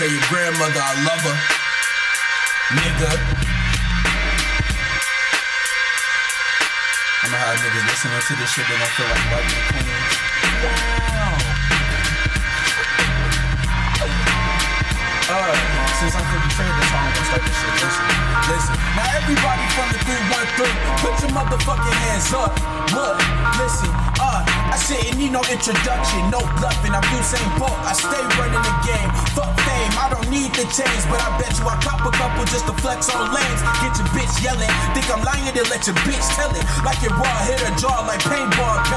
Tell your grandmother I love her. Nigga. I'ma have niggas listening to this shit, they gon' feel like white and queens. Wow. Since I'm from Detroit, that's how I'm gonna start this shit. Listen, listen. Now everybody from the 313, put your motherfucking hands up. Look, uh, need no introduction, no bluffing. I'm Usain Bolt, I stay running the game. Fuck fame, I don't need the change, but I bet you I cop a couple just to flex on lanes. Get your bitch yelling, think I'm lying, then let your bitch tell it. Like it raw, hit her jaw like paintball.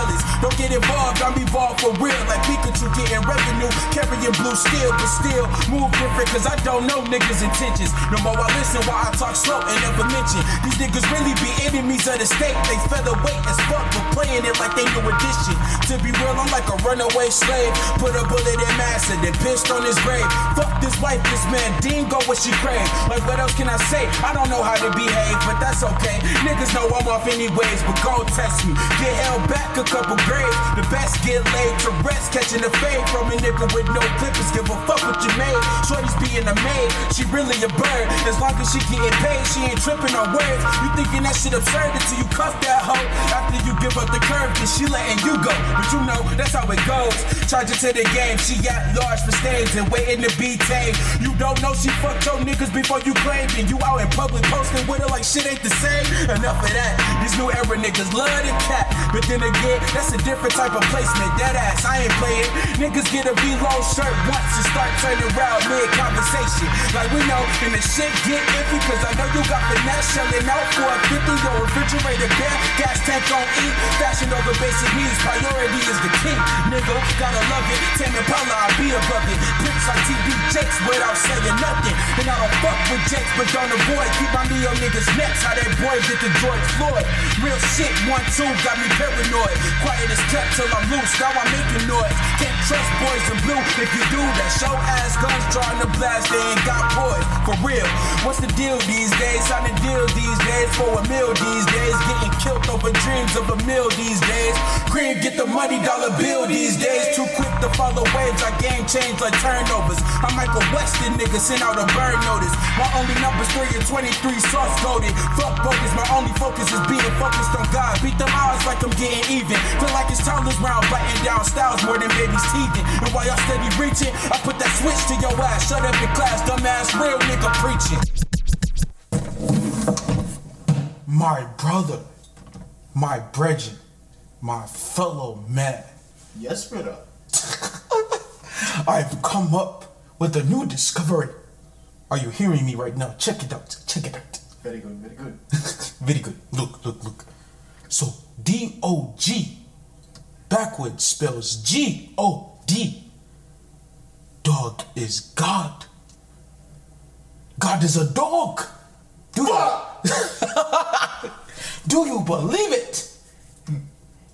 Don't get involved, I'm involved for real. Like Pikachu getting revenue, carrying blue steel, but still move different, cause I don't know niggas' intentions. No more I listen while I talk slow and never mention. These niggas really be enemies of the state. They featherweight as fuck, but playing it like they new edition. To be real, I'm like a runaway slave. Put a bullet in Massa, then pissed on his grave. Fuck this wife, this man, Dean go what she crave. Like what else can I say? I don't know how to behave, but that's okay. Niggas know I'm off anyways, but go test me. Get held back a couple grades. The best get laid to rest, catching the fade from a nigga with no clippers. Give a fuck what you made. Shorty's being a maid, she really a bird. As long as she getting paid, she ain't tripping on words. You thinking that shit absurd until you cuff that hoe. After you give up the curve, then she letting you go. But you know, that's how it goes. Charge it to the game, she at large for stage and waiting to be tamed. You don't know she fucked your niggas before you claimed and you out in public posting with her like shit ain't the same. Enough of that. These new era niggas love the cat. But then again, that's a different type of placement. That ass, I ain't playing. Niggas get a V-low shirt once and start turning around mid conversation. Like we know, and the shit get iffy, cause I know you got finesse shelling out for a 50 your refrigerator bare, gas tank on E, fashion over basic needs, priority is the king, nigga, gotta love it, Tame Impala, I be above it, Prince like T.D. Jakes without saying nothing, and I don't fuck with Jakes, but don't avoid, keep my Neo niggas next, how that boy get the George Floyd, real shit, one, two, got me paranoid, quiet as kept till I'm loose, now I'm making noise, can't trust boys in blue, if you do that, show ass guns trying to blast, they ain't got boys, for real, what's the deal these days, sign a deal these days, for a meal these days, getting killed over dreams of a meal these days, cream get the money dollar bill these days, too quick to follow waves, I game change like turnovers, I'm Michael Weston nigga, send out a burn notice, my only number's 3 and 23, sauce goaded, fuck bogus, my only focus is being focused on God, beat them odds like I'm getting even, feel like it's Tyler's round, biting down styles more than babies teething, and while y'all steady reaching, I put that switch to your ass, shut up in class, dumbass real nigga preaching. My brother, my brethren, my fellow man, Yes, brother. I've come up with a new discovery. Are you hearing me right now? Check it out. Check it out. Very good, very good. Very good. Look, look, look. So D O G backwards spells G O D. Dog is God. God is a dog. Do you, do you believe it?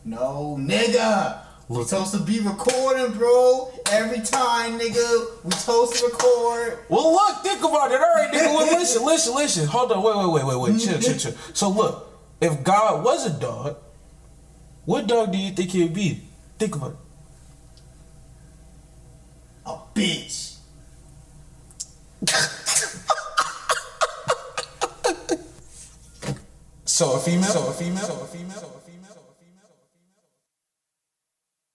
No, nigga. We're supposed to be recording, bro. Every time, nigga, we supposed to record. Well, look, think about it. All right, nigga. Well, listen, listen, listen. Hold on. Wait, wait, wait, wait, wait. Chill, chill, chill. So, look, if God was a dog, what dog do you think he would be? Think about it. A bitch. So a female. So a female. So a female. So a female.